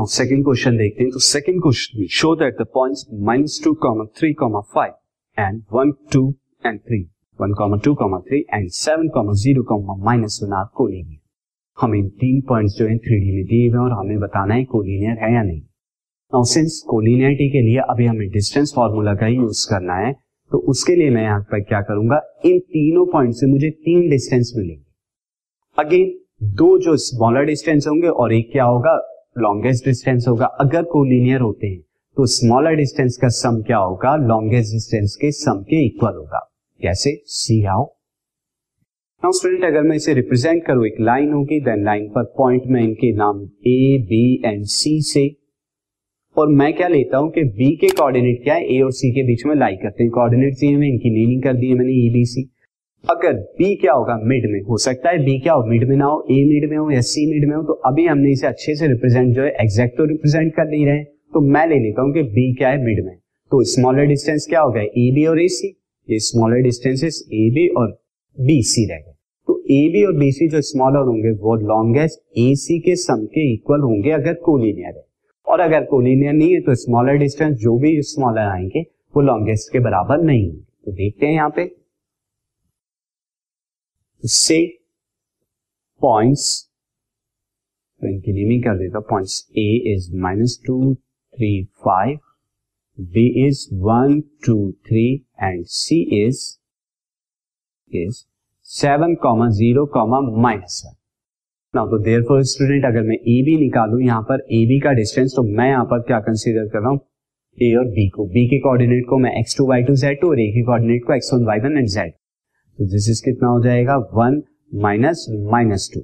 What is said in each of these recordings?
Now second question देखते हैं। तो second question show that the points minus two comma three comma five and one two and three one comma two comma three and seven comma zero comma minus one are collinear हमें तीन points जो है three में दिए हुए और हमें बताना है कोलिनियर है या नहीं। नाउ सिंस कोलिनियरिटी के लिए अभी हमें डिस्टेंस फॉर्मूला का ही यूज़ करना है तो उसके लिए मैं यहाँ पर क्या करूँगा? इन तीनों पॉइंट से मुझे तीन डिस्टेंस मिलेंगे। अगेन दो जो स्मॉलर डिस्टेंस होंगे और एक क्या होगा? लॉन्गेस्ट डिस्टेंस होगा। अगर कोलिनियर होते हैं तो स्मॉलर डिस्टेंस का सम क्या होगा? लॉन्गेस्ट डिस्टेंस के सम के इक्वल होगा। कैसे? सी हाउ नाउ स्टूडेंट अगर मैं इसे रिप्रेजेंट करूँ, एक लाइन होगी देन लाइन पर पॉइंट में इनके नाम ए बी एंड सी से। और मैं क्या लेता हूँ कि बी के कोऑर्डिनेट क्या है? ए और सी के बीच में लाई करते हैं। कोऑर्डिनेट दिए में इनकी मीनिंग कर दी है मैंने ए बी सी अगर बी क्या होगा मिड में? हो सकता है बी क्या हो? मिड में ना हो ए मिड में हो या सी मिड में हो तो अभी हमने इसे अच्छे से रिप्रेजेंट जो है एग्जैक्ट तो रिप्रेजेंट कर नहीं रहे तो मैं ले लेता हूँ कि बी क्या है मिड में। तो स्मॉलर डिस्टेंस क्या हो गया? ए बी और ए सी ये स्मॉलर डिस्टेंसेस ए बी और बी सी रह गए। तो ए बी और बी सी जो स्मॉलर होंगे, वो लॉन्गेस्ट ए सी के सम के इक्वल होंगे अगर कोलिनियर है। और अगर कोलिनियर नहीं है तो स्मॉलर डिस्टेंस जो भी स्मॉलर आएँगे, वो लॉन्गेस्ट के बराबर नहीं होंगे। तो देखते हैं यहाँ पे। से पॉइंट्स तो इनकी नेमिंग कर देता points A is minus two three five B is one two three and C is is seven comma zero comma minus one ना तो देर फॉर स्टूडेंट अगर मैं ए बी निकालू, यहाँ पर ए बी का डिस्टेंस तो मैं यहाँ पर क्या कंसिडर कर रहा हूँ? ए और बी को। बी के कोऑर्डिनेट को मैं x two y two z two और ए के कोऑर्डिनेट को x one y one and z तो दिस इज़ कितना हो जाएगा? वन माइनस माइनस टू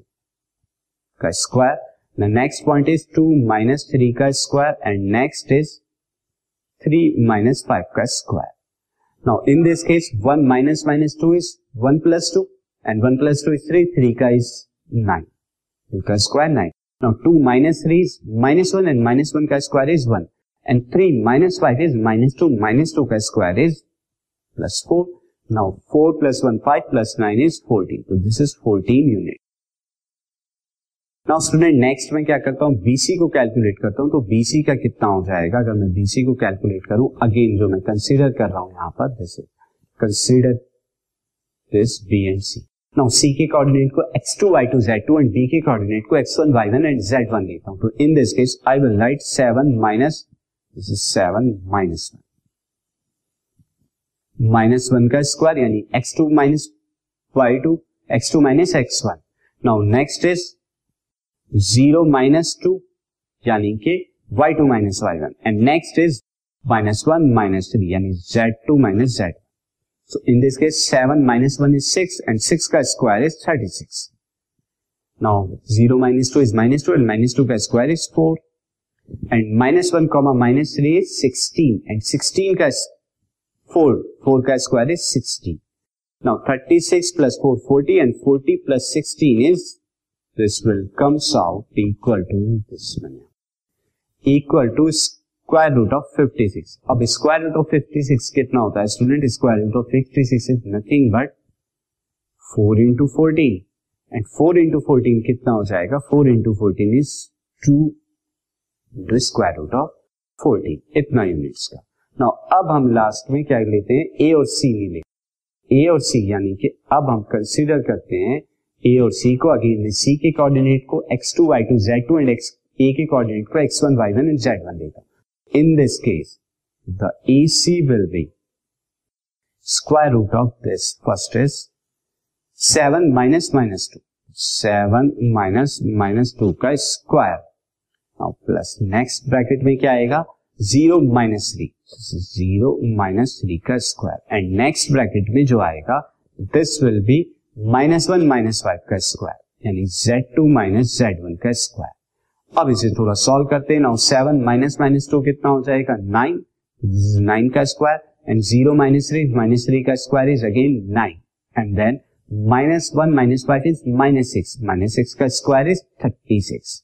का square next point is two minus three का square and next is three minus five का square now in this case one minus minus two is one plus two and one plus two is three three का is nine का square nine now two minus three is minus one and minus one का square is one and three minus five is minus two minus two का square is plus four now four plus one five plus nine is fourteen तो this is fourteen unit now student next मैं क्या करता हूँ? BC को calculate करता हूँ तो बीसी का कितना हो जाएगा? अगर मैं बीसी को कैलकुलेट करूँ अगेन जो मैं कंसीडर कर रहा हूँ यहाँ पर this consider this B and C now C के कोऑर्डिनेट को x two y two z two and B के कोऑर्डिनेट को x one y one and z one लेता हूँ। तो in this case I will write seven minus this is seven minus one minus one का square यानी x two minus y two x two minus x one now next is zero minus two यानी कि y two minus y one and next is minus one minus three यानी z two minus z so in this case seven minus one is six and six का square is thirty six now zero minus two is minus two and minus two का square is four and minus one comma minus three is sixteen and sixteen का four four का square is sixty now thirty six plus four forty and forty plus sixteen is this will comes out equal to this equal to square root of fifty six अब square root of fifty six कितना होता है student square root of fifty six is nothing but four into fourteen and four into fourteen कितना हो जाएगा? Four into fourteen is two into square root of fourteen इतना units का। Now अब हम लास्ट में क्या लेते हैं? ए और सी ले लेते। ए और सी यानी कि अब हम कंसिडर करते हैं ए और सी को। अगेन सी के कोऑर्डिनेट को x two y two z two and x A के कोऑर्डिनेट को x one y one and z one देता in this case the A C will be square root of this first is seven minus minus two seven minus minus two का square plus next bracket में क्या आएगा? Zero minus three zero minus three का square and next bracket में जो आएगा this will B minus one minus five का square यानी Z two minus Z one का स्क्वायर अब इसे थोड़ा सॉल्व करते हैं। Now seven minus minus two कितना हो जाएगा? नाइन नाइन का square and zero minus three minus three का square is again nine and then minus one minus five is minus six minus six का square is thirty six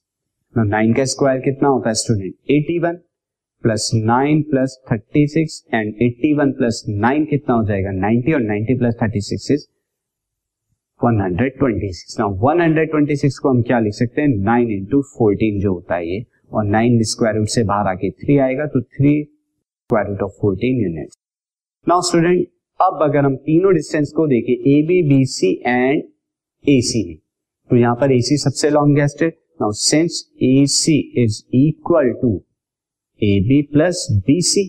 nine का square कितना होता है student eighty one plus nine plus thirty six and eighty one plus nine कितना हो जाएगा? Ninety और ninety plus thirty six is one hundred twenty six. ना वन हंड्रेड ट्वेंटी सिक्स को हम क्या लिख सकते हैं? नाइन इंटू फोर्टीन जो होता है ये, और नाइन स्क्वायर रूट से बाहर आके थ्री आएगा तो three square root of fourteen unit now student अब अगर हम तीनों डिस्टेंस को देखें A B B C and A C तो यहाँ पर ए सी सबसे लॉन्गेस्ट है। Now since A C is equal to A B plus B C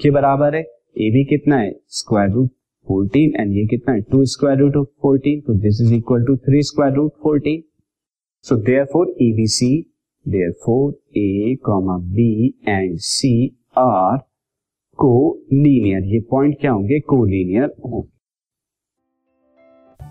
के बराबर है। ए बी कितना है? स्क्वायर रूट फोर्टीन एंड ये कितना है? Two square root of fourteen तो this is equal to three square root fourteen so therefore A B C therefore A comma B and C are collinear ये point क्या होंगे? Collinear होंगे।